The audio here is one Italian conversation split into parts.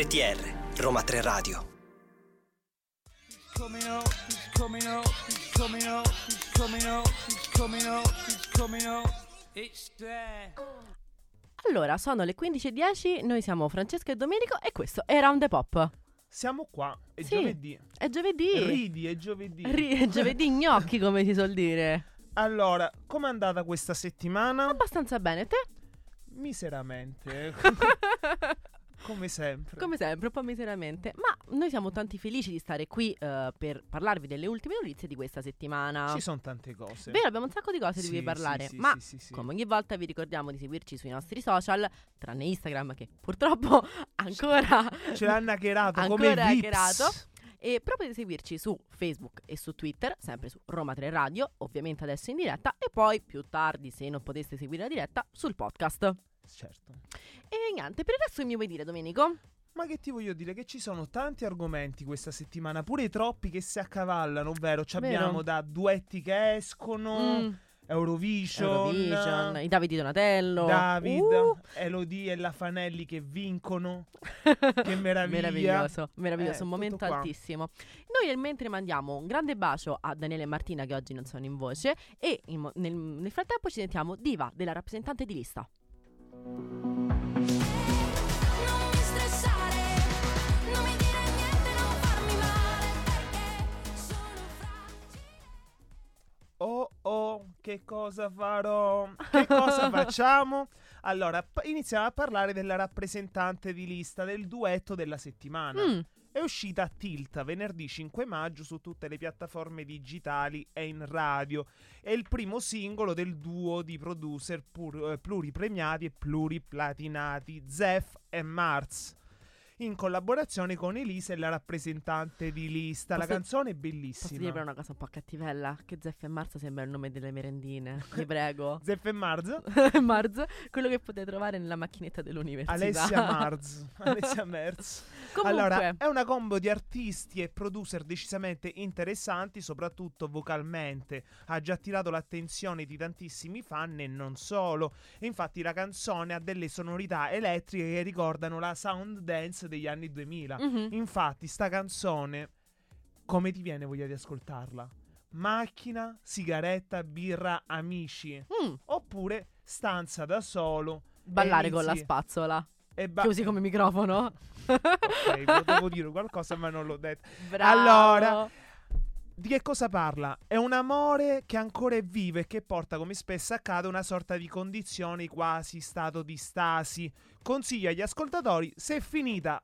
RTR, Roma 3 Radio. Allora, sono le 15.10, noi siamo Francesca e Domenico e questo è Round the Pop. Siamo qua, è Sì. giovedì. È giovedì. Ridi, è giovedì. Ri- è giovedì gnocchi, come si suol dire. Allora, com'è andata questa settimana? Abbastanza bene, te? Miseramente. Come sempre. Come sempre, un po' miseramente. Ma noi siamo tanti felici di stare qui eh, per parlarvi delle ultime notizie di questa settimana. Ci sono tante cose. Vero, abbiamo un sacco di cose di Sì, cui parlare. sì, ma come ogni volta vi ricordiamo di seguirci sui nostri social, tranne Instagram che purtroppo ancora Ce l'hanno hackerato come Ancora hackerato. E proprio di seguirci su Facebook e su Twitter, sempre su Roma 3 Radio, ovviamente adesso in diretta, e poi più tardi, se non poteste seguire la diretta, sul podcast. Certo. E niente, per adesso che mi vuoi dire, Domenico? Ma che ti voglio dire? Che ci sono tanti argomenti questa settimana, pure troppi che si accavallano, ovvero ci abbiamo da duetti che escono, Mm, Eurovision, Eurovision, i Davidi Donatello. David, Uh, Elodie e la Fanelli che vincono. che meraviglia. Meraviglioso, meraviglioso, Eh, un momento altissimo. Noi nel mentre mandiamo un grande bacio a Daniele e Martina che oggi non sono in voce e in nel, nel frattempo ci sentiamo Diva della rappresentante di lista. Oh oh, che cosa farò? Che cosa facciamo? Allora, p- iniziamo a parlare della rappresentante di lista del duetto della settimana. Mm, È uscita a Tilt venerdì 5 maggio su tutte le piattaforme digitali e in radio. È il primo singolo del duo di producer pur- eh, pluripremiati e pluriplatinati, Zef e Mars. In collaborazione con Elisa e la rappresentante di lista. La Posso- canzone è Posso bellissima. dire però una cosa un po' cattivella? Che Zeff e Marza sembra il nome delle merendine. Vi prego. Zef e Mars? Marz, quello che potete trovare nella macchinetta dell'università. Alessia Marz. Alessia Merz. Comunque, Allora, è una combo di artisti e producer decisamente interessanti, soprattutto vocalmente. Ha già attirato l'attenzione di tantissimi fan e non solo. E infatti la canzone ha delle sonorità elettriche che ricordano la sound dance degli anni 2000. mhm, Infatti, sta canzone, come ti viene voglia di ascoltarla? Macchina, sigaretta, birra, amici. mm, Oppure stanza da solo. ballare con la spazzola. E ba- che usi come microfono. Ok, potevo dire qualcosa, ma non l'ho detto. Bravo. Allora, Di che cosa parla? È un amore che ancora è vivo e che porta, come spesso accade, una sorta di condizioni quasi stato di stasi. Consiglio agli ascoltatori, se è finita,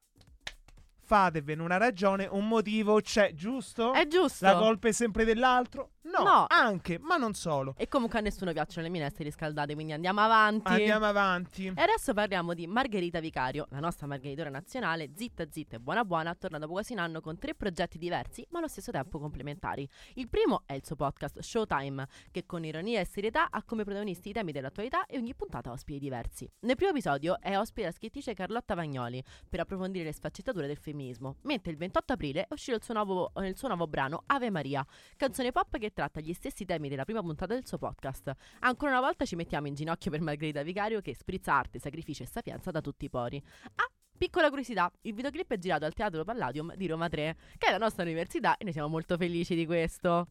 fatevene una ragione, un motivo c'è, giusto? È giusto. La colpa è sempre dell'altro? No, No. anche, ma non solo. E comunque a nessuno piacciono le minestre riscaldate, quindi andiamo avanti. Andiamo avanti. E adesso parliamo di Margherita Vicario, la nostra margheritora nazionale, zitta zitta e buona buona, torna dopo quasi un anno con tre progetti diversi, ma allo stesso tempo complementari. Il primo è il suo podcast Showtime, che con ironia e serietà ha come protagonisti i temi dell'attualità e ogni puntata ospiti diversi. Nel primo episodio è ospite la scrittrice Carlotta Vagnoli per approfondire le sfaccettature del femminismo, mentre il 28 aprile è uscito il suo nuovo, il suo nuovo brano Ave Maria, canzone pop che tratta gli stessi temi della prima puntata del suo podcast. Ancora una volta ci mettiamo in ginocchio per Margherita Vicario che sprizza arte, sacrificio e sapienza da tutti i pori. Ah, piccola curiosità, il videoclip è girato al Teatro Palladium di Roma 3, che è la nostra università e noi siamo molto felici di questo.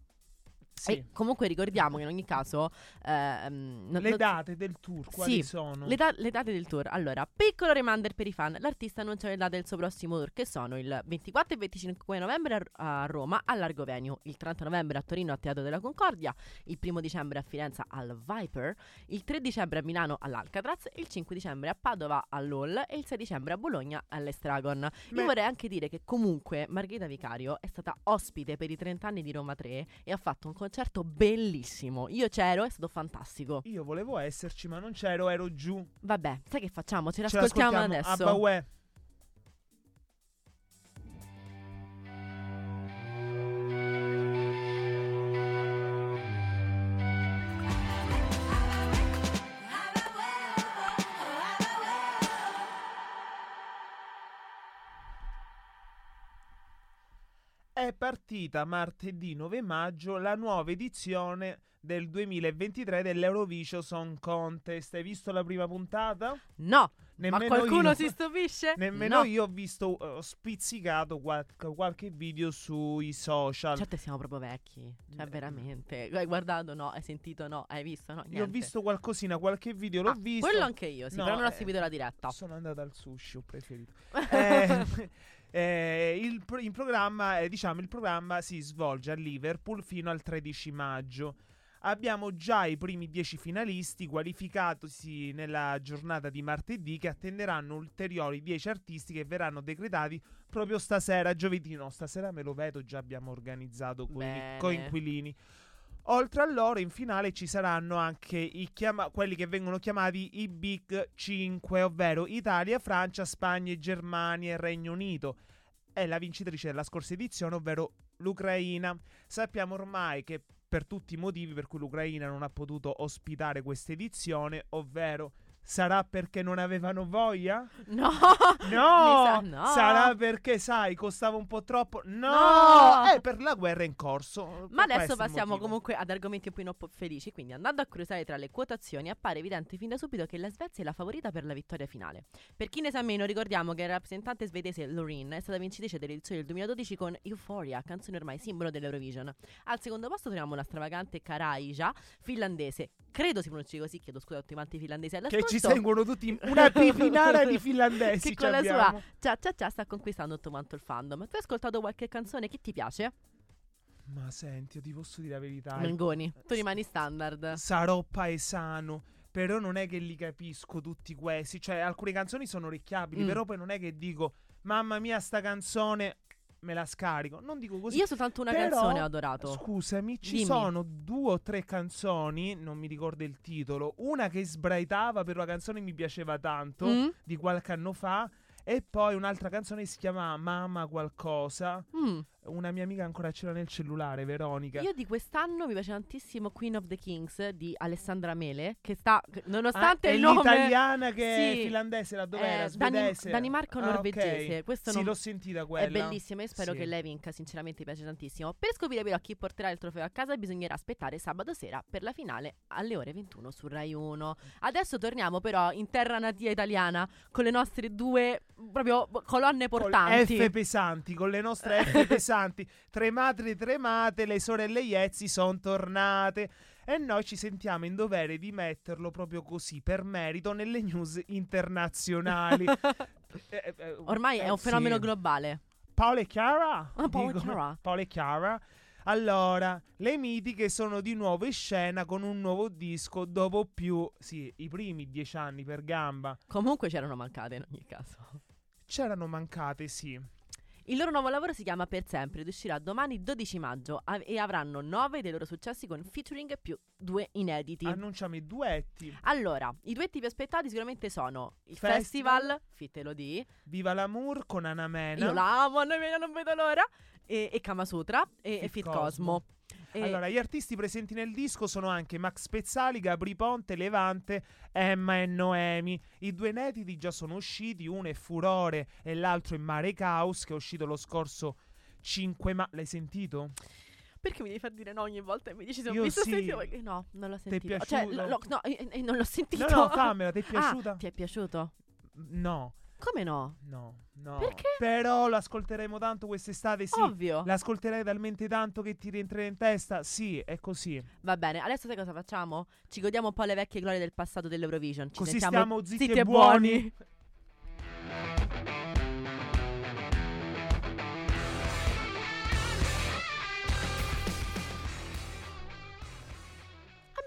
Sì. E comunque ricordiamo che in ogni caso... ehm, non- Le date del tour, quali Sì, sono? le, da- le date del tour. Allora, piccolo reminder per i fan: l'artista annuncia le date del suo prossimo tour, che sono il 24 e 25 novembre a, a Roma al Largo Venue, il 30 novembre a Torino al Teatro della Concordia, il 1 dicembre a Firenze al Viper, il 3 dicembre a Milano all'Alcatraz, il 5 dicembre a Padova all'Hall e il 6 dicembre a Bologna all'Estragon. Io Beh. vorrei anche dire che comunque Margherita Vicario è stata ospite per i 30 anni di Roma 3 e ha fatto un concerto bellissimo. Io c'ero, è stato fantastico. Io volevo esserci, ma non c'ero, ero giù. Vabbè, sai che facciamo? Ce Ce l'ascoltiamo l'ascoltiamo. adesso. Abba Uè. È partita martedì 9 maggio la nuova edizione del 2023 dell'Eurovision Song Contest. Hai visto la prima puntata? No, Nemmeno Ma qualcuno io. si stupisce? Nemmeno No. io ho visto, ho spizzicato qual- qualche video sui social. Certo siamo proprio vecchi, cioè veramente. Hai guardato no, hai sentito no, hai visto no, Io ho niente. visto qualcosina, qualche video l'ho Ah, visto. Quello anche io, sì, No, però non ho eh, seguito la diretta. Sono andato al sushi, ho preferito. Eh, eh, il, pro- in programma, eh, diciamo, il programma si svolge a Liverpool fino al 13 maggio. Abbiamo già i primi 10 finalisti qualificatosi nella giornata di martedì che attenderanno ulteriori 10 artisti che verranno decretati proprio stasera, giovedì no, stasera me lo vedo, già abbiamo organizzato con i coinquilini. Oltre a loro, in finale ci saranno anche chiama- quelli che vengono chiamati i Big 5, ovvero Italia, Francia, Spagna, Germania e Regno Unito. E la vincitrice della scorsa edizione, ovvero l'Ucraina. Sappiamo ormai che per tutti i motivi per cui l'Ucraina non ha potuto ospitare questa edizione, ovvero sarà perché non avevano voglia? No! No! Sa- no. Sarà perché, sai, costava un po' troppo? No! No! È per la guerra in corso. Ma adesso passiamo comunque ad argomenti un po' felici. Quindi, andando a curiosare tra le quotazioni, appare evidente fin da subito che la Svezia è la favorita per la vittoria finale. Per chi ne sa meno, ricordiamo che la rappresentante svedese Loreen è stata vincitrice dell'edizione del 2012 con Euphoria, canzone ormai simbolo dell'Eurovision. Al secondo posto troviamo la stravagante Karaija, finlandese. Credo si pronunci così, chiedo scusa a tutti quanti i finlandesi all'ascolto. Che ci seguono tutti in una pipinara di finlandesi. che con la sua abbiamo. cia cia cia sta conquistando tutto quanto il fandom. Tu hai ascoltato qualche canzone che ti piace? Ma senti, io ti posso dire la verità. Mengoni, tu rimani standard. Sarò paesano. Però non è che li capisco tutti questi. Cioè, alcune canzoni sono orecchiabili. Mm. Però poi non è che dico, mamma mia, sta canzone me la scarico. Non dico così. Io soltanto una Però, canzone ho adorato. Scusami, ci Dimmi. sono due o tre canzoni, non mi ricordo il titolo. Una che sbraitava, però la canzone mi piaceva tanto, Mm? di qualche anno fa. E poi un'altra canzone che si chiama Mamma qualcosa. Mm. Una mia amica ancora ce l'ha nel cellulare, Veronica. Io di quest'anno mi piace tantissimo Queen of the Kings di Alessandra Mele, che sta, nonostante Ah, è il nome... l'italiana che Sì. è finlandese, là dove Eh, era? Svedese? Danimarco-norvegese, Ah, ok. questo sì, non- l'ho sentita È quella. bellissima, io spero Sì. che lei vinca, sinceramente mi piace tantissimo. Per scoprire però chi porterà il trofeo a casa bisognerà aspettare sabato sera per la finale alle ore 21 su Rai 1. Adesso torniamo però in terra natia italiana con le nostre due proprio colonne Con portanti. F pesanti, con le nostre F pesanti. Tremate, tremate, le sorelle Iezzi sono tornate. E noi ci sentiamo in dovere di metterlo proprio così, per merito, nelle news internazionali. Eh, eh, Ormai eh, è un fenomeno sì. globale. Paola e Chiara? Ah, Paola e Chiara. Paola e Chiara. Allora, le mitiche sono di nuovo in scena con un nuovo disco dopo più, sì, i primi dieci anni per gamba. Comunque c'erano mancate in ogni caso. C'erano mancate, sì. Il loro nuovo lavoro si chiama Per Sempre ed uscirà domani 12 maggio a- e avranno 9 dei loro successi con featuring più due inediti. Annunciamo i duetti. allora, i duetti più aspettati sicuramente sono il Festival, Festival, Fit Elodie, Viva l'amour con Anna Mena. io la amo, Anna Mena, non vedo l'ora, e, e Kamasutra e, e Fit Fit Cosmo. Cosmo. E- Allora, gli artisti presenti nel disco sono anche Max Pezzali, Gabri Ponte, Levante, Emma e Noemi. I due inediti già sono usciti, uno è Furore e l'altro è Mare Caos, che è uscito lo scorso 5 ma... L'hai sentito? Perché mi devi far dire no ogni volta e mi dici se ho Io visto sì. sentito? No, non l'ho sentito. Cioè, lo- lo- no, eh, eh, non l'ho sentito. No, no, fammela, ti è piaciuta? Ah, ti è piaciuto? No, Come no? no, no. Perché? Però lo ascolteremo tanto quest'estate, sì. Ovvio. L'ascolterai talmente tanto che ti rientrerà in testa? Sì, è così. Va bene, adesso sai cosa facciamo? Ci godiamo un po' le vecchie glorie del passato dell'Eurovision. Ci Così sentiamo stiamo zitti zitti e buoni.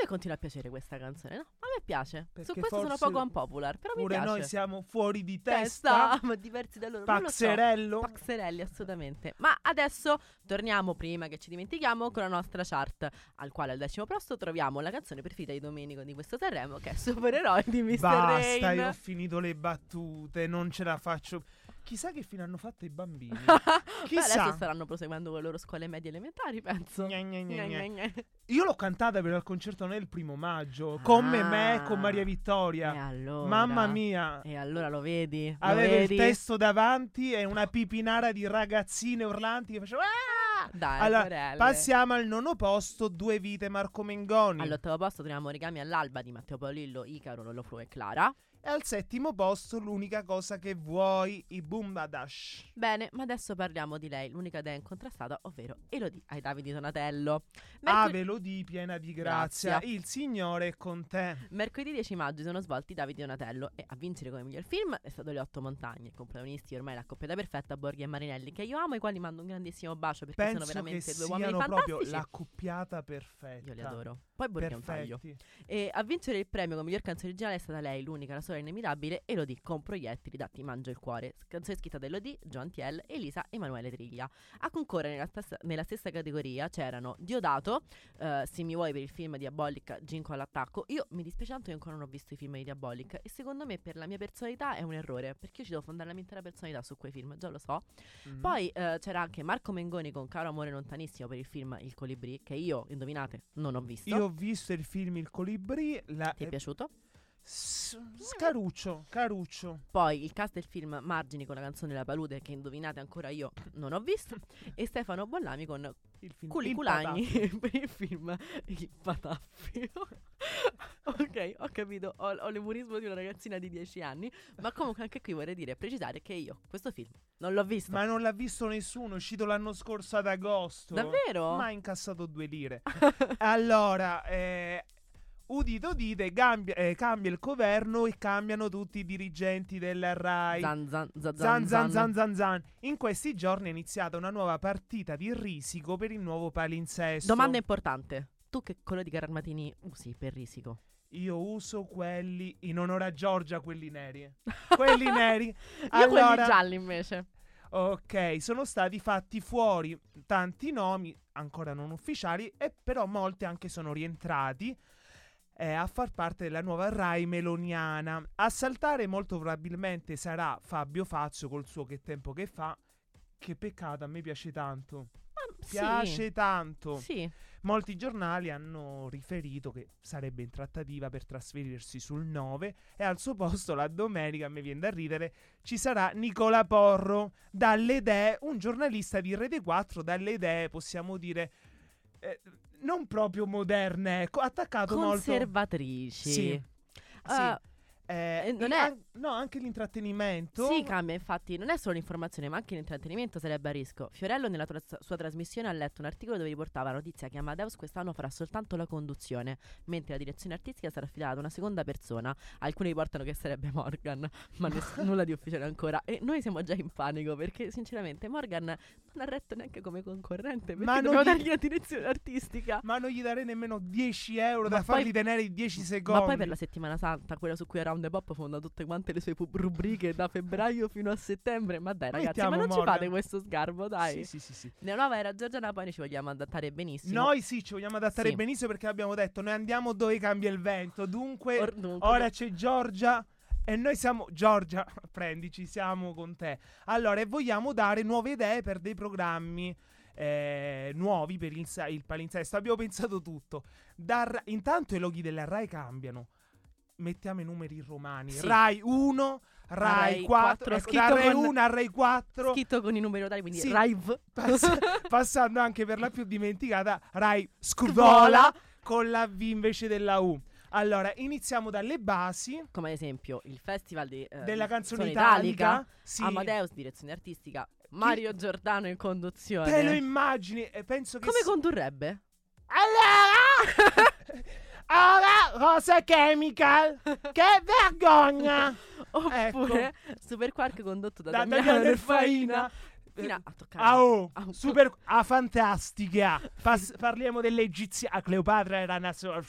me continua a piacere questa canzone, no? A me piace. Perché Su questo sono poco unpopular, però mi Pure piace. noi siamo fuori di Testa, testa. ma diversi da loro. non lo so. Paxerello. Paxerelli, assolutamente. Ma adesso torniamo prima che ci dimentichiamo con la nostra chart, al quale al decimo posto troviamo la canzone preferita di Domenico di questo Sanremo, che è Supereroi di Mr. Basta, Rain. io ho finito le battute, non ce la faccio. Chissà che fine hanno fatto i bambini. Beh, Chissà. adesso staranno proseguendo con le loro scuole medie elementari, penso. Gna, gna, gna. Io l'ho cantata per il concerto nel primo maggio. Come Ah. me, con Maria E Vittoria. allora? Mamma mia. E allora lo vedi? Lo Avevo vedi? il testo davanti e una pipinara di ragazzine urlanti che facevano. "Ah!" Dai, Allora, passiamo al nono posto, due vite Marco Mengoni. All'ottavo posto troviamo Origami all'alba di Matteo Paolillo, Icaro, Lollo Flu e Clara. E al settimo posto l'unica cosa che vuoi, i Bumbadash. Bene, ma adesso parliamo di lei, l'unica dea incontrastata, ovvero Elodie ai Davide Donatello. Mercol- Ave Lodi piena di grazia, Grazia. il Signore è con te. Mercoledì 10 maggio sono svolti Davide Donatello e a vincere come miglior film è stato Le Otto Montagne, con protagonisti ormai la coppia perfetta Borghi e Marinelli, che io amo e ai quali mando un grandissimo bacio perché Penso sono veramente due uomini siano proprio fantastici. l'accoppiata perfetta. Io li adoro. Poi Borghi è un taglio. E a vincere il premio come miglior canzone originale è stata lei, l'unica, la sola inimitabile, Elodie con proiettili datti Mangio il cuore. Canzone scritta da Elodie, John Tiel, Elisa e Emanuele Triglia. A concorrere nella stessa, nella stessa categoria c'erano Diodato, eh, Se mi vuoi per il film Diabolic, Ginko all'attacco. Io mi dispiace tanto che ancora non ho visto i film di Diabolic e secondo me per la mia personalità è un errore, perché io ci devo fondare la mia intera personalità su quei film, già lo so. Mhm. Poi eh, c'era anche Marco Mengoni con Caro amore lontanissimo per il film Il Colibrì, che io, indovinate, non ho visto. Io ho visto il film Il Colibrì. La, Ti è piaciuto? Scaruccio, caruccio. Poi il cast del film Margini con la canzone La Palude, che indovinate ancora io non ho visto, e Stefano Bollami con Il film Culi Il Culagni Pataffi. per il film Il Pataffi. ok, ho capito, ho, ho l'umorismo di una ragazzina di 10 anni, ma comunque anche qui vorrei dire, precisare che io questo film non l'ho visto. Ma non l'ha visto nessuno, è uscito l'anno scorso ad agosto. Davvero? Ma ha incassato due lire. allora, eh, udite udite, cambia, eh, cambia il governo e cambiano tutti i dirigenti della RAI. Zan zan zan Zan zan zan zan zan. In questi giorni è iniziata una nuova partita di risico per il nuovo palinsesto. Domanda importante. Tu che colore di carri armatini usi per risico? Io uso quelli in onore a Giorgia, quelli neri. quelli neri. Io Allora- quelli gialli invece. Ok, sono stati fatti fuori tanti nomi, ancora non ufficiali, e però molti anche sono rientrati eh, a far parte della nuova Rai meloniana. A saltare molto probabilmente sarà Fabio Fazio col suo Che tempo che fa. Che peccato, a me piace tanto. Sì. Piace tanto. Sì. Molti giornali hanno riferito che sarebbe in trattativa per trasferirsi sul 9 e al suo posto la domenica, mi viene da ridere, ci sarà Nicola Porro, dalle idee, un giornalista di Rete 4, dalle idee, possiamo dire, eh, non proprio moderne, ecco, attaccato molto... Conservatrici. Sì. Ah, Sì. Eh, non è- an- no, anche l'intrattenimento. Sì, cambia, infatti, non è solo l'informazione, ma anche l'intrattenimento sarebbe a rischio. Fiorello nella tua- sua trasmissione ha letto un articolo dove riportava la notizia che Amadeus quest'anno farà soltanto la conduzione, mentre la direzione artistica sarà affidata ad una seconda persona. Alcuni riportano che sarebbe Morgan, ma ness- nulla di ufficiale ancora. E noi siamo già in panico perché, sinceramente, Morgan non ha retto neanche come concorrente Ma non gli- dargli la direzione artistica. Ma non gli darei nemmeno 10 euro Ma da poi- farli tenere in 10 secondi. Ma poi per la settimana santa, quella su cui era Round Pop fonda tutte quante le sue pub- rubriche da febbraio fino a settembre. Ma dai, ragazzi, Mettiamo ma non Morgan. ci fate questo sgarbo, dai. Sì, sì, sì, sì. Nella nuova era Giorgiana poi noi ci vogliamo adattare benissimo. Noi sì, ci vogliamo adattare Sì. benissimo perché abbiamo detto noi andiamo dove cambia il vento. Dunque, Or- dunque- ora c'è Giorgia e noi siamo Giorgia, prendici, siamo con te. Allora, e vogliamo dare nuove idee per dei programmi eh, nuovi per il, sa- il palinsesto. Abbiamo pensato tutto. Dar- intanto i loghi della Rai cambiano. Mettiamo i numeri romani. Sì. Rai 1, Rai, Rai 4, 4, ecco, scritto da Rai con- 1 a Rai 4. Scritto con i numeri rotari, quindi Sì. Rive. Pass- passando anche per la più dimenticata Rai Scuvola con la V invece della U. Allora, iniziamo dalle basi Come ad esempio il festival di, eh, della canzone italica. italica. Sì. Amadeus, direzione artistica. Mario Giordano in conduzione. Te lo immagini e penso che Come si- condurrebbe? Allora! Ora Rosa Chemical! Che vergogna! Oppure Super Quark condotto da, Ecco. Da Damiano Nerfaina. Erfaina. Fino a, a toccare. Ah, oh, Ah, super a fantastica. Pas- parliamo dell'egizia. Cleopatra era una so-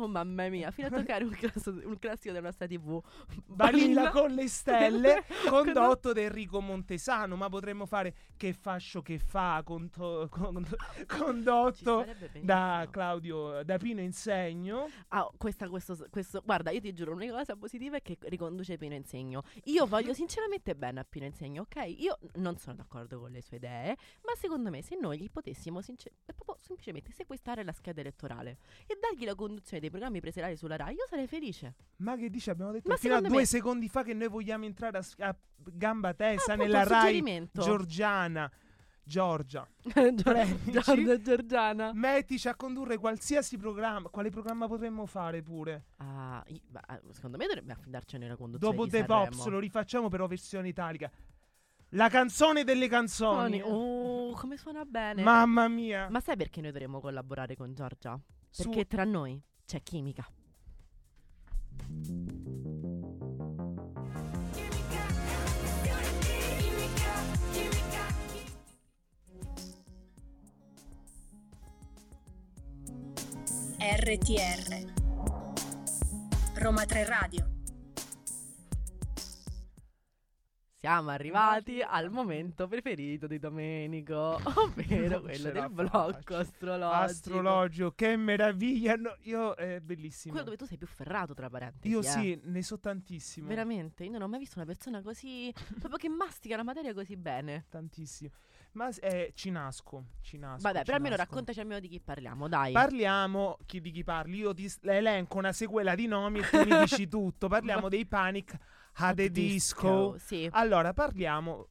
Oh mamma mia, fino a toccare un, classo- un classico della nostra TV. Balilla con le stelle, Condotto- da Enrico Montesano. Ma potremmo fare Che fascio che fa, conto- con- condotto da Claudio da Pino Insegno. Ah, questa, questo, questo, guarda, io ti giuro, l'unica cosa positiva è che riconduce Pino Insegno. Io voglio sinceramente bene a Pino Insegno, ok? Io non sono d'accordo con le sue idee, ma secondo me se noi gli potessimo sincer- proprio semplicemente sequestrare la scheda elettorale e dargli la conduzione dei programmi preserali sulla RAI, io sarei felice. Ma che dici? Abbiamo detto Ma fino a due me- secondi fa che noi vogliamo entrare a, a gamba tesa Appunto, nella Rai. Giorgiana. Giorgia, Giorgia Giorgiana. mettici a condurre qualsiasi programma. Quale programma potremmo fare pure? Ah, i- beh, eh, secondo me dovrebbe affidarci nella conduzione Dopo The. Pops lo rifacciamo però versione italica. La canzone delle canzoni. Oh, come suona bene. Mamma mia. Ma sai perché noi dovremmo collaborare con Giorgia? Su- Perché tra noi c'è chimica. RTR Roma 3 Radio Siamo arrivati al momento preferito di Domenico, ovvero quello del blocco astrologico. Astrologio, che meraviglia. No, io è bellissimo. Quello dove tu sei più ferrato, tra parentesi. Io eh. sì, ne so tantissimo. Veramente, io non ho mai visto una persona così. proprio che mastica la materia così bene. Tantissimo. Ma eh, ci nasco, ci nasco. Vabbè, ci però almeno nasco. raccontaci almeno di chi parliamo, dai. Parliamo chi, di chi parli. Io ti elenco una sequela di nomi e tu mi dici tutto. Parliamo dei Panic at the Disco. Sì. Allora, parliamo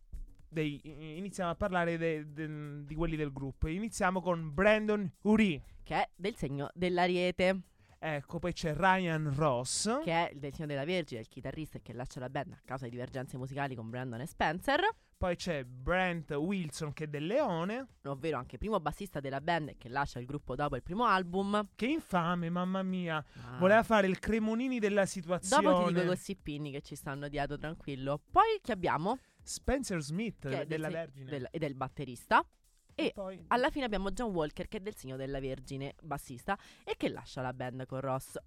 dei. Iniziamo a parlare de- de- di quelli del gruppo. Iniziamo con Brandon Uri. Che è del segno dell'ariete. Ecco, poi c'è Ryan Ross. Che è del segno della Vergine, il chitarrista che lascia la band a causa di divergenze musicali con Brandon e Spencer. Poi c'è Brent Wilson che è del Leone. Ovvero anche primo bassista della band che lascia il gruppo dopo il primo album. Che infame, mamma mia. Ah. Voleva fare il cremonini della situazione. Dopo ti dico i gossipini che ci stanno dietro, tranquillo. Poi chi abbiamo? Spencer Smith del della se- Vergine. del- ed è il batterista. E poi Alla fine abbiamo John Walker che è del segno della Vergine, bassista, e che lascia la band con Ross.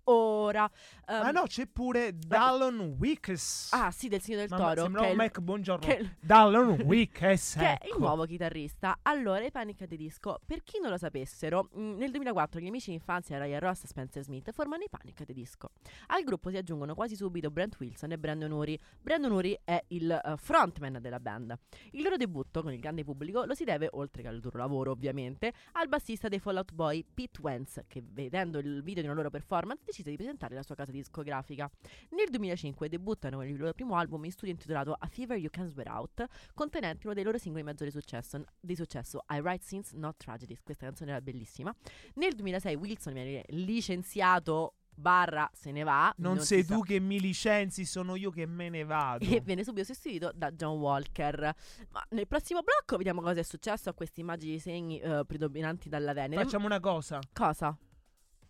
Ora... ehm, Ah no, c'è pure Dallon Weeks. ah, sì, del segno del Mamma, toro. sembrava il- Mac, buongiorno. che Dallon Weeks, che è il ecco. nuovo chitarrista. Allora, i Panic! at the Disco, per chi non lo sapessero, mh, nel 2004 gli amici di infanzia Ryan Ross e Spencer Smith formano i Panic! at the Disco. Al gruppo si aggiungono quasi subito Brent Wilson e Brandon Uri. Brandon Uri è il eh, frontman della band. Il loro debutto con il grande pubblico lo si deve, oltre che al duro lavoro ovviamente, al bassista dei Fallout Boy Pete Wentz, che vedendo il video di una loro performance decise di presentare la sua casa discografica. Nel 2005 debuttano con il loro primo album in studio intitolato A Fever You Can Swear Out, contenente uno dei loro singoli maggiori successo, di successo I Write Scenes Not Tragedies. Questa canzone era bellissima. Nel 2006 Wilson viene licenziato barra se ne va. Non, si sei sa- tu che mi licenzi, sono io che me ne vado. e viene subito sostituito da John Walker. Ma nel prossimo blocco vediamo cosa è successo a questi magici segni eh, predominanti dalla Venere. Facciamo una cosa. Cosa?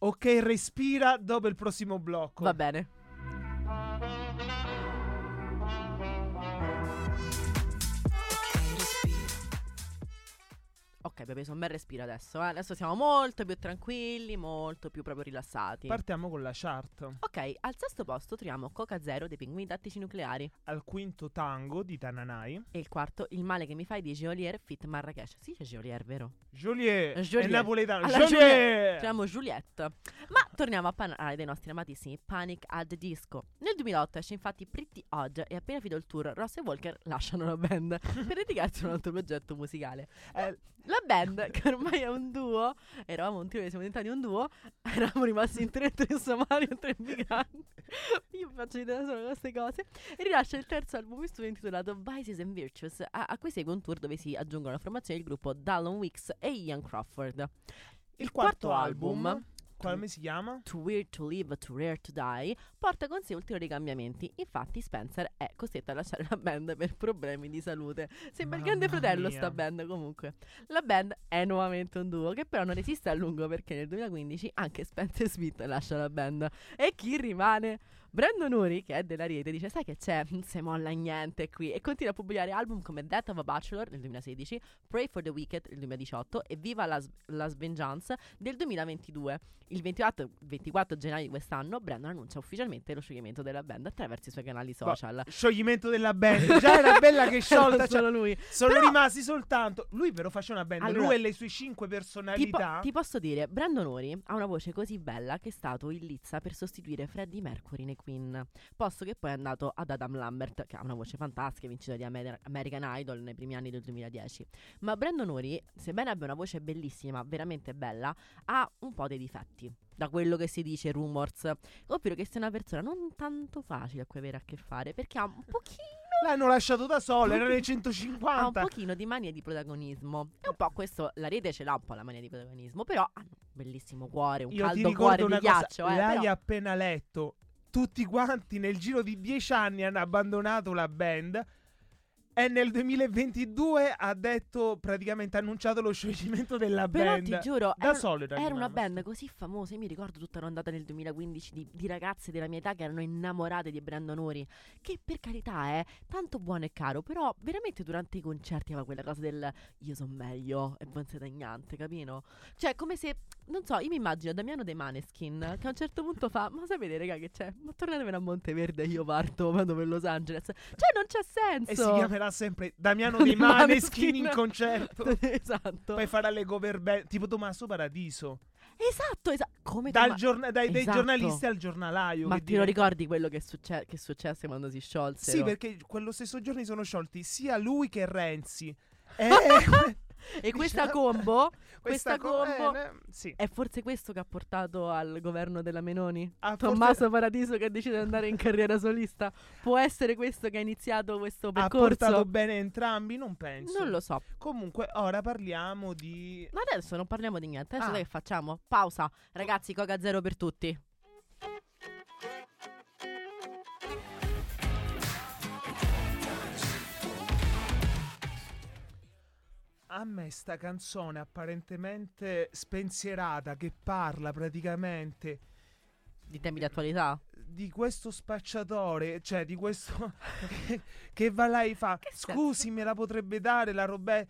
Ok, respira dopo il prossimo blocco. Va bene. Abbiamo preso un bel respiro adesso. eh. Adesso siamo molto più tranquilli, molto più proprio rilassati. Partiamo con la chart. ok, al sesto posto troviamo Coca Zero dei pinguini tattici nucleari. Al quinto tango di Tananai. E il quarto, Il male che mi fai di Geolier Fit Marrakesh. Si dice Geolier, vero? Joliet. Joliet. È napoletano. Alla Joliet. Chiamiamo Juliette. Ma torniamo a parlare dei nostri amatissimi Panic at Disco. Nel 2008 esce infatti Pretty Odd e appena finito il tour, Ross e Walker lasciano la band per dedicarsi a un altro progetto musicale. Eh, La band, che ormai è un duo, eravamo un trio, siamo diventati un duo, eravamo rimasti in tre, tre somali e tre migranti. Io faccio idea solo queste cose. E rilascia il terzo album in studio intitolato Vices and Virtues, a, a cui segue un tour dove si aggiungono alla formazione il gruppo Dallon Weeks e Ian Crawford. il quarto album. Come si chiama? Too Weird to Live, Too Rare to Die, porta con sé ulteriori cambiamenti. Infatti, Spencer è costretto a lasciare la band per problemi di salute. Sembra il grande fratello mia. sta band comunque. La band è nuovamente un duo che però non resiste a lungo perché nel 2015 anche Spencer Smith lascia la band. E chi rimane? Brandon Uri, che è della rete, dice: Sai che c'è? Non si molla niente qui. E continua a pubblicare album come Death of a Bachelor nel 2016, Pray for the Wicked nel 2018 e Viva Las, Las Vengeance del 2022. Il 24, 24 gennaio di quest'anno, Brandon annuncia ufficialmente lo scioglimento della band attraverso i suoi canali social. Scioglimento della band. Già era bella che sciolta. Era cioè, solo lui. sono Però- rimasti soltanto. Lui, però, faceva una band. Allora, lui e le sue cinque Ti, po- personalità. ti posso dire, Brandon Uri ha una voce così bella che è stato in lizza per sostituire Freddie Mercury nei Queen, posto che poi è andato ad Adam Lambert, che ha una voce fantastica, vincitore di Amer- American Idol nei primi anni del 2010. Ma Brandon Uri, sebbene abbia una voce bellissima, veramente bella, ha un po' dei difetti. Da quello che si dice rumors, ovvero che sia una persona non tanto facile a cui avere a che fare, perché ha un pochino L'hanno lasciato da solo, erano le Ha un 150. pochino di mania di protagonismo. E un po' questo, la rete ce l'ha un po' la mania di protagonismo. Però hanno un bellissimo cuore, un Io caldo cuore di ghiaccio. cosa, eh, l'hai però- appena letto. Tutti quanti nel giro di dieci anni hanno abbandonato la band. E nel 2022 ha detto, praticamente ha annunciato lo scioglimento della Però band. ti giuro, da era, solo era una band così famosa. Io mi ricordo tutta un'ondata nel 2015 di, di ragazze della mia età che erano innamorate di Brandon Uri. Che per carità è tanto buono e caro. Però veramente durante i concerti aveva quella cosa del io sono meglio e voi siete niente, capito? Cioè, come se. Non so, io mi immagino Damiano dei Maneskin che a un certo punto fa: Ma sapete, raga, che c'è? Ma tornatevene a Monteverde, io parto, vado per Los Angeles. Cioè, non c'è senso. E si chiamerà sempre Damiano dei Maneskin in concerto. esatto. Poi farà le cover band, tipo Tommaso Paradiso. Esatto, esatto. Come Dal Toma- giorna- dai, dai Esatto. giornalisti al giornalaio. Ma ti lo ricordi quello che, succe- che successe quando si sciolse? Sì, perché quello stesso giorno si sono sciolti sia lui che Renzi. E E questa diciamo- combo, questa questa co- combo eh, sì. è forse questo che ha portato al governo della Meloni? Ah, forse- Tommaso Paradiso che decide di andare in carriera solista? Può essere questo che ha iniziato questo ha percorso? portato bene entrambi? Non penso. Non lo so. Comunque, ora parliamo di. Ma adesso non parliamo di niente. Adesso Ah. che facciamo? Pausa. Ragazzi, Coca Zero per tutti. A me sta canzone apparentemente spensierata che parla praticamente Di temi di attualità. di questo spacciatore, cioè di questo che, che va là e fa scusi me la potrebbe dare la roba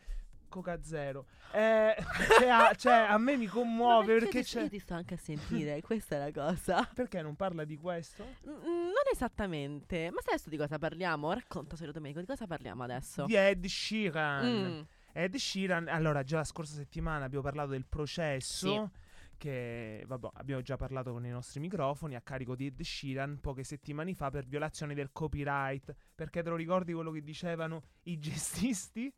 Coca Zero. Eh, cioè, a, cioè, a me mi commuove perché c'è Io ti sto anche a sentire, questa è la cosa. perché non parla di questo? Non esattamente. Ma sai adesso di cosa parliamo? Racconta, Domenico, di cosa parliamo adesso? Di Ed Sheeran. Mm. Ed Sheeran, allora già la scorsa settimana abbiamo parlato del processo che vabbè, abbiamo già parlato con i nostri microfoni a carico di Ed Sheeran poche settimane fa per violazione del copyright, perché te lo ricordi quello che dicevano i gestisti?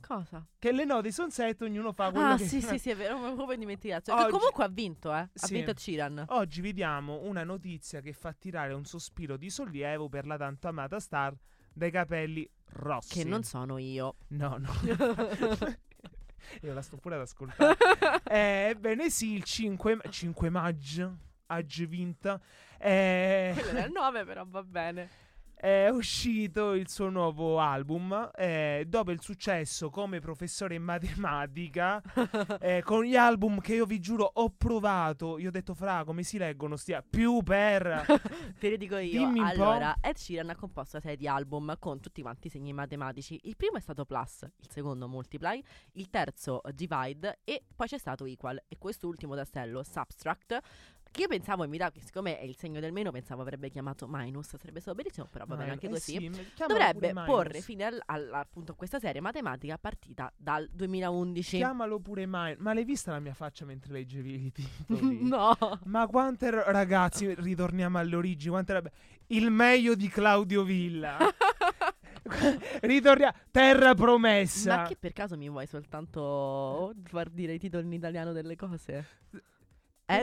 Cosa? Che le note sono set, ognuno fa quello Ah, che sì, sì, sì, è vero, mi avevo proprio dimenticato. Oggi- Che comunque ha vinto, eh. Ha Sì. vinto Ciran. Oggi vediamo una notizia che fa tirare un sospiro di sollievo per la tanto amata star dai capelli rossi. Che non sono io. No, no. Io la sto pure ad ascoltare. Eh, Ebbene sì, il 5, 5 maggio, oggi vinta, è, Quello era il 9, però va bene. È uscito il suo nuovo album. eh, dopo il successo come professore in matematica, eh, con gli album che io vi giuro ho provato. Io ho detto, fra, come si leggono? Stia più per... Te le dico io. Dimmi allora, Ed Sheeran ha composto una serie di album con tutti quanti i segni matematici. Il primo è stato Plus, il secondo Multiply, il terzo Divide e poi c'è stato Equal. E quest'ultimo tassello, Subtract, che io pensavo invita che siccome è il segno del meno, pensavo avrebbe chiamato Minus, sarebbe stato bellissimo, però va bene anche eh così. sì, Dovrebbe porre fine al- al- appunto a questa serie matematica partita dal 2011. Chiamalo pure Minus. Ma l'hai vista la mia faccia mentre leggevi i titoli? no. Ma quante ro- ragazzi, ritorniamo alle origini, quante robe. Il meglio di Claudio Villa. Ritorniamo Terra promessa. Ma che per caso mi vuoi soltanto far dire i titoli in italiano delle cose?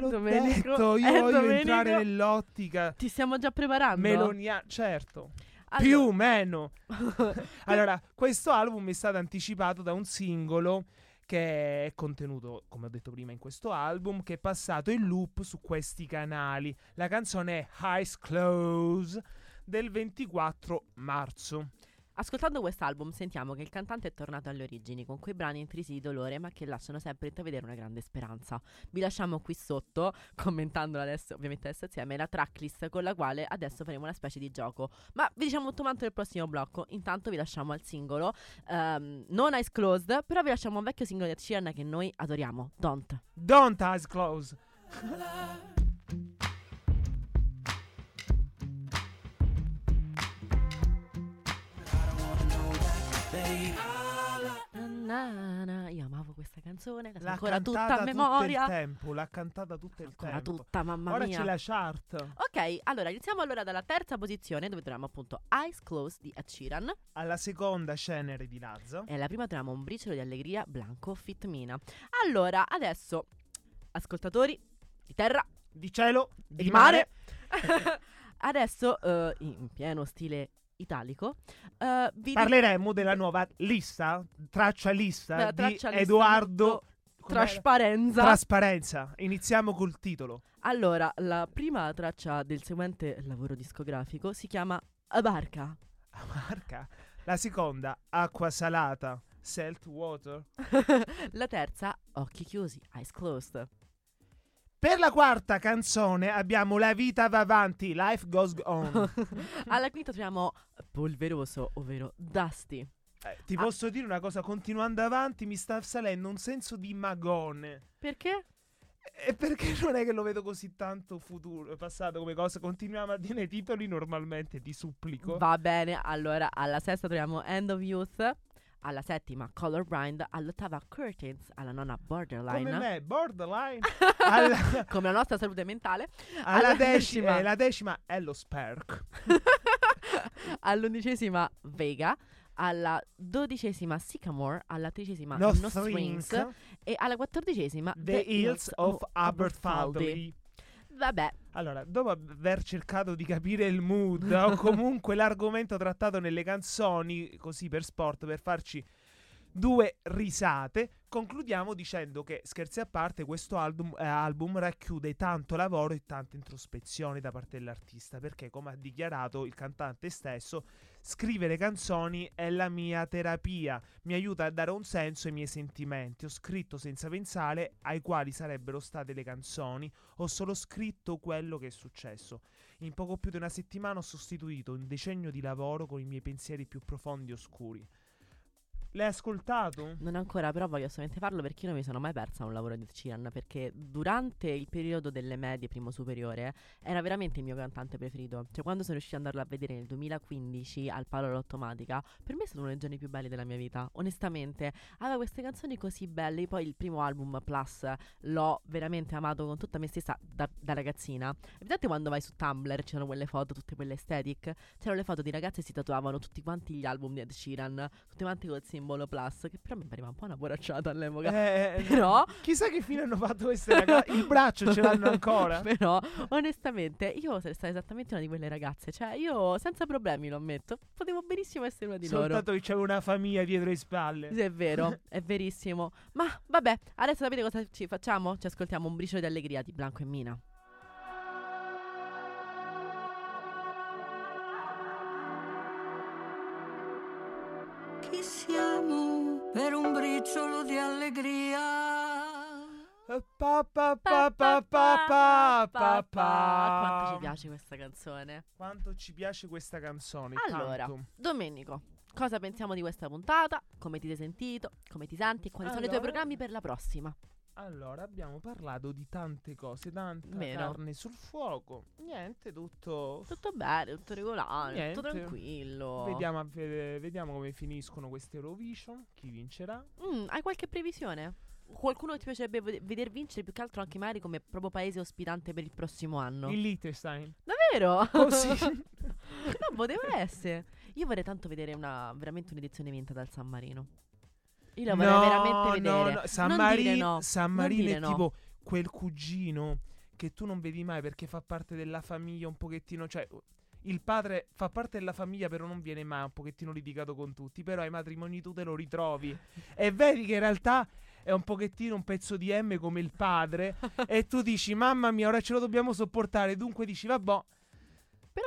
L'ho Domenico, detto, io eh, voglio Domenico. entrare nell'ottica Ti stiamo già preparando? melonia, certo. Allora- Più o meno. Allora, questo album è stato anticipato da un singolo che è contenuto, come ho detto prima, in questo album, che è passato in loop su questi canali. La canzone è Eyes Close del 24 marzo. Ascoltando quest'album sentiamo che il cantante è tornato alle origini con quei brani intrisi di dolore ma che lasciano sempre intravedere una grande speranza. Vi lasciamo qui sotto, commentando adesso, ovviamente adesso assieme, la tracklist con la quale adesso faremo una specie di gioco. Ma vi diciamo tutto quanto nel prossimo blocco. Intanto vi lasciamo al singolo, ehm, non Eyes Closed, però vi lasciamo un vecchio singolo di Sheeran che noi adoriamo, Don't. Don't Eyes Close. Na, na. Io amavo questa canzone, la L'ha ancora tutta a tutto memoria. il tempo, l'ha cantata tutto il Ancora tempo. tutta, mamma Ora mia. c'è la chart. Ok, allora iniziamo allora dalla terza posizione dove troviamo appunto Eyes Closed di Sheeran Alla seconda Cenere di Lazzo. e alla prima troviamo Un briciolo di allegria Blanco Fit Mina. Allora, adesso ascoltatori di terra Di cielo, e di, mare. adesso eh, in pieno stile italico. eh, vi Parleremo della nuova lista, traccia lista di traccia Edoardo? Trasparenza. Trasparenza. Iniziamo col titolo. allora, la prima traccia del seguente lavoro discografico si chiama Abarca. Marca. La seconda, acqua salata, salt water. la terza, Occhi chiusi, Eyes Closed. Per la quarta canzone abbiamo La vita va avanti, Life goes on. Alla quinta troviamo Polveroso, ovvero Dusty. Eh, ti Ah. posso dire una cosa, continuando avanti mi sta salendo un senso di magone. Perché? E perché non è che lo vedo così tanto futuro, passato come cosa? Continuiamo a dire i titoli normalmente, ti supplico. Va bene, allora alla sesta troviamo End of Youth, alla settima Colorblind, all'ottava Curtains, alla nona Borderline. Come me, borderline. alla, come la nostra salute mentale. alla Alla decima, eh, la decima è lo Spark. All'undicesima Vega, alla dodicesima Sycamore, alla tredicesima No, Strings e alla quattordicesima The Hills of Aberfaldy. Vabbè, Allora, dopo aver cercato di capire il mood o comunque l'argomento trattato nelle canzoni, così per sport, per farci due risate, concludiamo dicendo che, scherzi a parte, questo album, eh, album racchiude tanto lavoro e tanta introspezione da parte dell'artista, perché, come ha dichiarato il cantante stesso, scrivere canzoni è la mia terapia, mi aiuta a dare un senso ai miei sentimenti, ho scritto senza pensare ai quali sarebbero state le canzoni, ho solo scritto quello che è successo. In poco più di una settimana ho sostituito un decennio di lavoro con i miei pensieri più profondi e oscuri. L'hai ascoltato? non ancora, però voglio assolutamente farlo perché io non mi sono mai persa un lavoro di Ciran, perché durante il periodo delle medie primo superiore era veramente il mio cantante preferito. Cioè quando sono riuscita ad andarlo a vedere nel 2015 al Palo all'Automatica, per me è stato uno dei giorni più belli della mia vita, onestamente. Aveva queste canzoni così belle, poi il primo album Plus l'ho veramente amato con tutta me stessa da, da ragazzina. Evidente quando vai su Tumblr c'erano quelle foto, tutte quelle aesthetic, c'erano le foto di ragazze che si tatuavano tutti quanti gli album di Ed Sheeran, tutti quanti col simbolo Plus, che però mi pareva un po' una poracciata all'epoca. Eh, Però, Chissà che fine hanno fatto queste ragazze. Il braccio ce l'hanno ancora. però, onestamente, io sarei stata esattamente una di quelle ragazze. Cioè, io senza problemi lo ammetto. Potevo benissimo essere una di loro. Soltanto che c'è una famiglia dietro le spalle. Sì, è vero, è verissimo. Ma vabbè, adesso sapete cosa ci facciamo? Ci ascoltiamo un briciolo di allegria di Blanco e Mina. Allegria? Pa pa pa pa pa pa. Quanto ci piace questa canzone. Quanto ci piace questa canzone. Allora, tanto. Domenico, cosa pensiamo di questa puntata? Come ti sei sentito? Come ti senti? Quali sono i tuoi Allora- programmi per la prossima? Allora, abbiamo parlato di tante cose, tanta Vero. carne sul fuoco. Niente, tutto. Tutto bene, tutto regolare, tutto Niente. tranquillo. Vediamo, vediamo come finiscono queste Eurovision. Chi vincerà? Mm, hai qualche previsione? Qualcuno che ti piacerebbe vede- veder vincere più che altro anche magari come proprio paese ospitante per il prossimo anno? Il Liechtenstein. Davvero? Così. no, poteva essere. Io vorrei tanto vedere una, veramente un'edizione vinta dal San Marino. Io la vorrei veramente vedere. No, San, Non Mari- dire no, San Marino è no. tipo quel cugino che tu non vedi mai perché fa parte della famiglia un pochettino, cioè il padre fa parte della famiglia però non viene mai un pochettino litigato con tutti, però ai matrimoni tu te lo ritrovi e vedi che in realtà è un pochettino un pezzo di M come il padre e tu dici mamma mia ora ce lo dobbiamo sopportare, dunque dici Però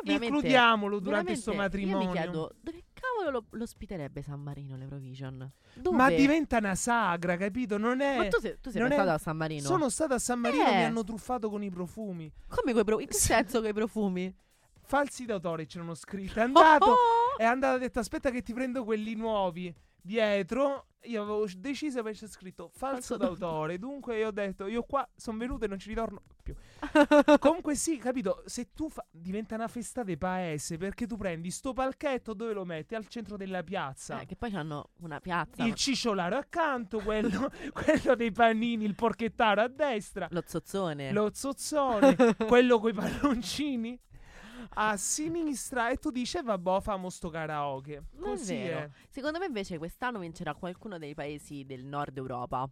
veramente, includiamolo durante questo matrimonio. Io mi chiedo, dove cavolo lo, lo ospiterebbe San Marino l'Eurovision? Dove? Ma diventa una sagra, capito? Non è... Ma tu sei, tu sei è- stato a San Marino? Sono stato a San Marino, Eh. mi hanno truffato con i profumi. Come quei profumi? In che senso quei profumi? Falsi d'autore c'erano scritti. È andato, Oh, oh! è andato, ha detto aspetta che ti prendo quelli nuovi dietro. Io avevo deciso perché c'è scritto falso Falso d'autore. Dunque io ho detto, io qua sono venuto e non ci ritorno più. Comunque sì, capito, se tu fa- diventa una festa di paese perché tu prendi sto palchetto dove lo metti? Al centro della piazza. Eh, che poi hanno una piazza. Il cicciolaro accanto, quello, quello dei panini, il porchettaro a destra. Lo zozzone. lo zozzone, quello coi palloncini a sinistra e tu dici "Eh, vabbè famo sto karaoke Non è così vero. è Secondo me invece quest'anno vincerà qualcuno dei paesi del nord Europa.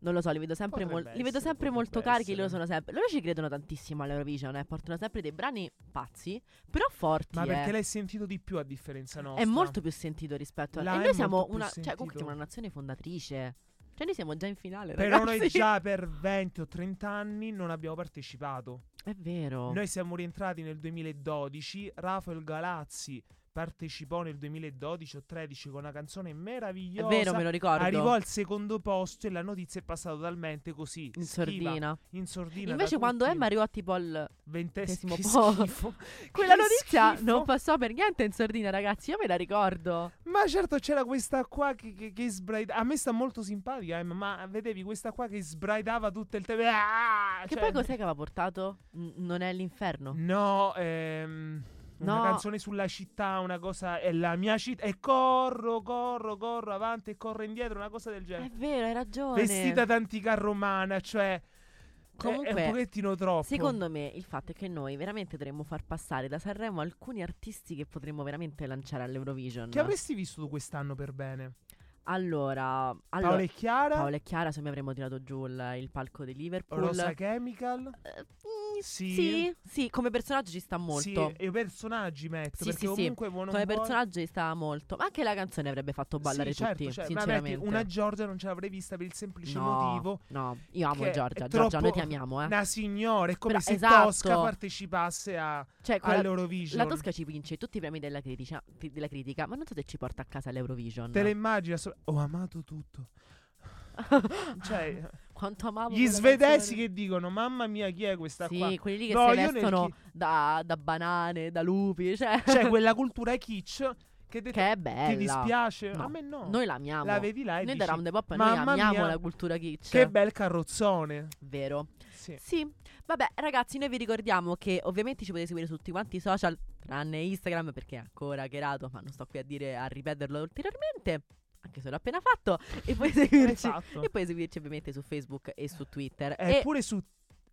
Non lo so, li vedo sempre, mol- li vedo essere, sempre molto potrebbe carichi. Loro essere. sono sempre. Loro ci credono tantissimo all'Eurovision. Eh. Portano sempre dei brani pazzi, però forti. Ma perché eh. l'hai sentito di più a differenza nostra? È molto più sentito rispetto a. Là E è noi siamo una. Cioè, comunque siamo una nazione fondatrice. Cioè, noi siamo già in finale. Però ragazzi. noi già per 20 o 30 anni non abbiamo partecipato. È vero. Noi siamo rientrati nel 2012. Rafael Galazzi partecipò nel 2012 o 13 con una canzone È meravigliosa. vero, me lo ricordo. Arrivò al secondo posto e la notizia è passata talmente così. in schiva, sordina. In sordina. Invece, quando. Emma arrivò tipo al Ventesimo posto. Quella notizia schifo. non passò per niente in sordina, ragazzi. Io me la ricordo. Ma certo c'era questa qua che, che, che sbraitava. A me sta molto simpatica, Emma, ma vedevi questa qua che sbraitava tutto il tempo. Ah, Che cioè- poi cos'è che aveva portato? N- non è l'inferno. No, ehm, No. una canzone sulla città, una cosa. È la mia città. E corro, corro, corro avanti e corro indietro, una cosa del È genere. vero, hai ragione. Vestita d'antica romana, cioè. è- è, Comunque, un pochettino troppo. Secondo me il fatto è che noi veramente dovremmo far passare da Sanremo alcuni artisti che potremmo veramente lanciare all'Eurovision. Che avresti visto tu quest'anno per bene? Allora, allora Paola e Chiara? Paola e Chiara se mi avremmo tirato giù il, il palco di Liverpool. Rosa Chemical? Eh, Sì. sì, sì, come personaggio ci sta molto. Sì, e i personaggi metto. Sì, perché sì, sì. comunque buono Come personaggio ci sta molto. Ma anche la canzone avrebbe fatto ballare sì, certo, tutti. Vabbè, sinceramente. che una Giorgia non ce l'avrei vista per il semplice no, motivo. No, io amo Giorgia. Giorgia, noi ti amiamo, eh. Una signora, è come Però- se esatto. Tosca partecipasse a, Cioè, all'Eurovision. la Tosca ci vince tutti i premi della critica, della critica, ma non so se ci porta a casa l'Eurovision. Te le immagini? so- Ho amato tutto. Cioè, Quanto amavo gli svedesi che dicono: Mamma mia, chi è questa Sì, qua? quelli lì che No, si vestono chi- da, da banane, da lupi, cioè, C'è quella cultura kitsch che, det- che è bella. ti dispiace? No, A me no. Noi la amiamo. La vedi là e noi dici, da Round Pop noi "Mamma amiamo mia, la cultura kitsch. Che bel carrozzone. Vero. Sì. Sì, vabbè ragazzi, noi vi ricordiamo che ovviamente ci potete seguire su tutti quanti i social, tranne Instagram perché è ancora hackerato, ma non sto qui a dire a ripeterlo ulteriormente, anche se l'ho appena fatto, e poi seguirci, Esatto. e poi seguirci ovviamente su Facebook e su Twitter. E E pure su,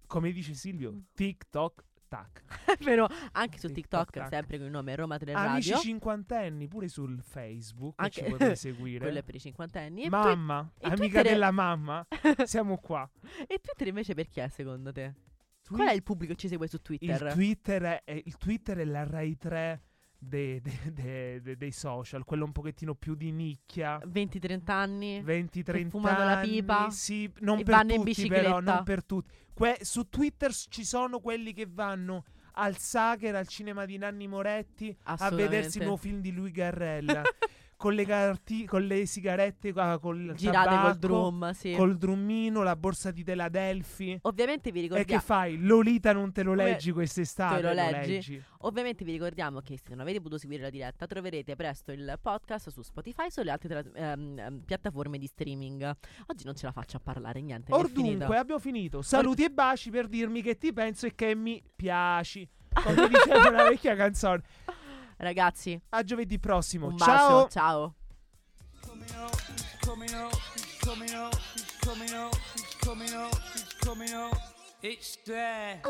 come dice Silvio, TikTok, tac. è vero, anche su TikTok, TikTok, sempre con il nome Roma 3 Amici Radio, cinquantenni, pure sul Facebook Anche- ci potete seguire. quello è per i cinquantenni, e, Mamma, e amica Twitter della mamma, siamo qua. e Twitter invece per chi è secondo te? Twi- Qual è il pubblico che ci segue su il Twitter? Twitter è, è- il Twitter è la Rai 3 de- de- de- de- dei social, quello un pochettino più di nicchia. 20-30 anni? 20-30 fumano la anni, pipa sì, non per vanno in tutti però, non per tutti. Que- su Twitter ci sono quelli che vanno al Sacher, al cinema di Nanni Moretti, a vedersi il nuovo film di lui Garrella, con, le carti- con le sigarette, ah, col Girate tabacco, col drum, sì. col drummino, la borsa di Tela Delphi. Ovviamente vi E che ricordiamo fai? Lolita non te lo leggi quest'estate? te lo lo leggi? Ovviamente vi ricordiamo che se non avete potuto seguire la diretta troverete presto il podcast su Spotify e sulle altre tra- ehm, ehm, piattaforme di streaming. Oggi non ce la faccio a parlare, niente. mi è finito. Abbiamo finito. Saluti e baci per dirmi che ti penso e che mi piaci. Come diceva una vecchia canzone. Ragazzi, A giovedì prossimo. un bacio, Ciao. ciao. It's there.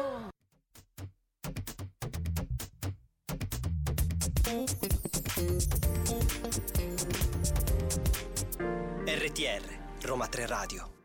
RTR, Roma 3 Radio.